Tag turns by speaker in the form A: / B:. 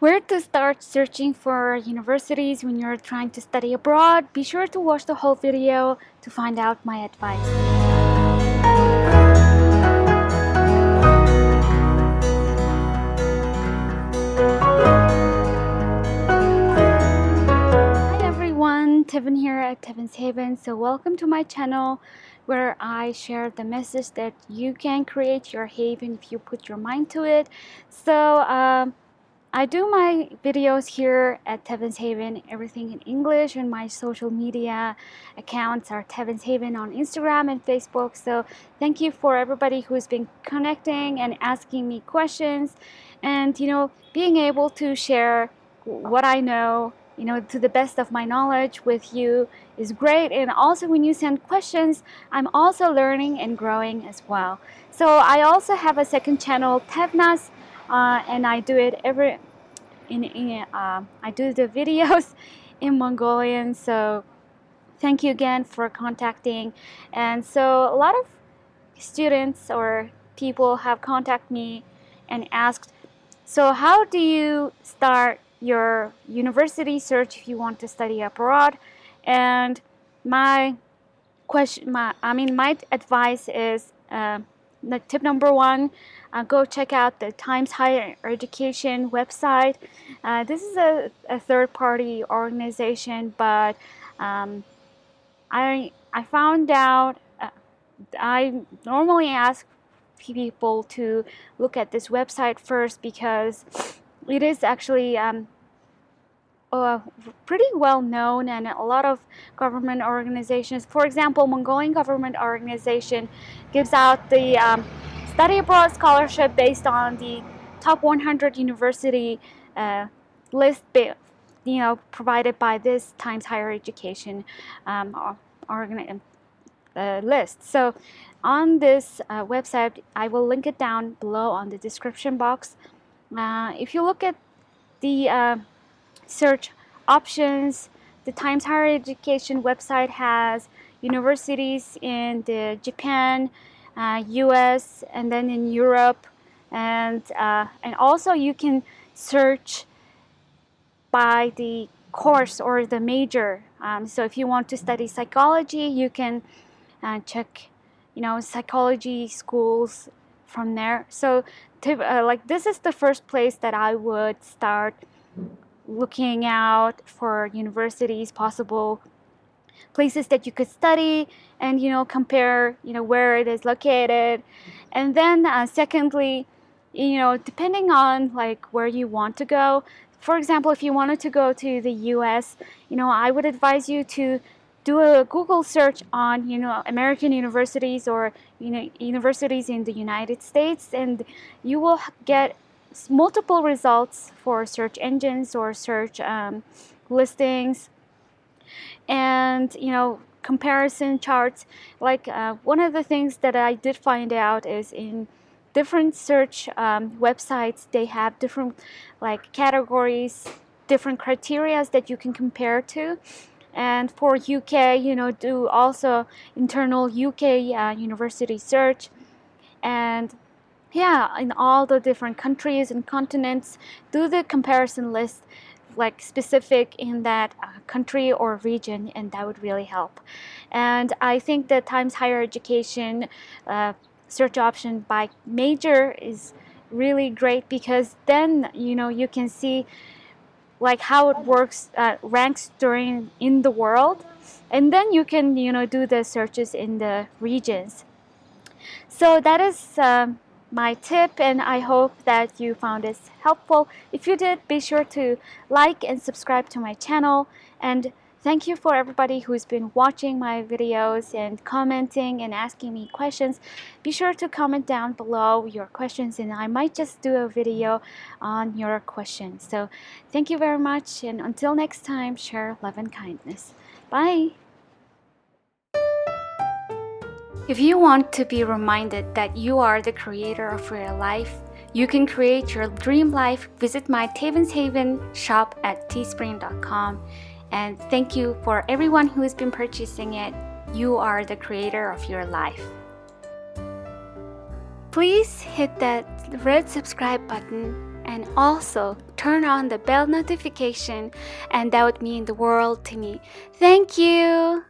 A: where to start searching for universities when you're trying to study abroad, be sure to watch the whole video to find out my advice. Hi everyone, Tevin here at Tevin's Haven. So, welcome to my channel where I share the message that you can create your haven if you put your mind to it. So, um, I do my videos here at Tevin's Haven, everything in English, and my social media accounts are Tevin's Haven on Instagram and Facebook. So, thank you for everybody who's been connecting and asking me questions, and you know, being able to share what I know, you know, to the best of my knowledge with you is great. And also, when you send questions, I'm also learning and growing as well. So, I also have a second channel, Tevnas, uh, and I do it every in, in uh, I do the videos in Mongolian. So, thank you again for contacting. And so, a lot of students or people have contacted me and asked, so how do you start your university search if you want to study abroad? And my question, my I mean, my advice is uh, the tip number one: uh, go check out the Times Higher Education website. Uh, this is a, a third-party organization, but um, I I found out uh, I normally ask people to look at this website first because it is actually um, uh, pretty well known and a lot of government organizations. For example mongolian government organization gives out the um, study abroad scholarship based on the top 100 university uh, list you know provided by this times higher education um, organ- uh, list. So on this uh, website i will link it down below on the description box. Uh, if you look at the uh, search options. The Times Higher Education website has universities in the Japan, uh, U.S., and then in Europe, and uh, and also you can search by the course or the major. Um, so if you want to study psychology, you can uh, check, you know, psychology schools from there. So to, uh, like this is the first place that I would start looking out for universities, possible places that you could study, and you know compare you know where it is located, and then uh, secondly, you know depending on like where you want to go. For example, if you wanted to go to the U.S., you know I would advise you to do a Google search on you know American universities or you know universities in the United States, and you will get multiple results for search engines or search um, listings. And you know comparison charts like uh, one of the things that i did find out is in different search um, websites they have different like categories different criterias that you can compare to. And for uk you know do also internal uk uh, university search. And yeah in all the different countries and continents do the comparison list like specific in that uh, country or region and that would really help. And i think the times higher education uh, search option by major is really great because then you know you can see like how it works uh, ranks during in the world and then you can you know do the searches in the regions. So that is um, my tip and I hope that you found this helpful. If you did, be sure to like and subscribe to my channel and thank you for everybody who's been watching my videos and commenting and asking me questions. Be sure to comment down below your questions and I might just do a video on your questions. So thank you very much and until next time, share love and kindness. Bye! If you want to be reminded that you are the creator of your life, you can create your dream life. Visit my Tevin's Haven shop at teespring.com. And thank you for everyone who has been purchasing it. You are the creator of your life. Please hit that red subscribe button and also turn on the bell notification, and that would mean the world to me. Thank you.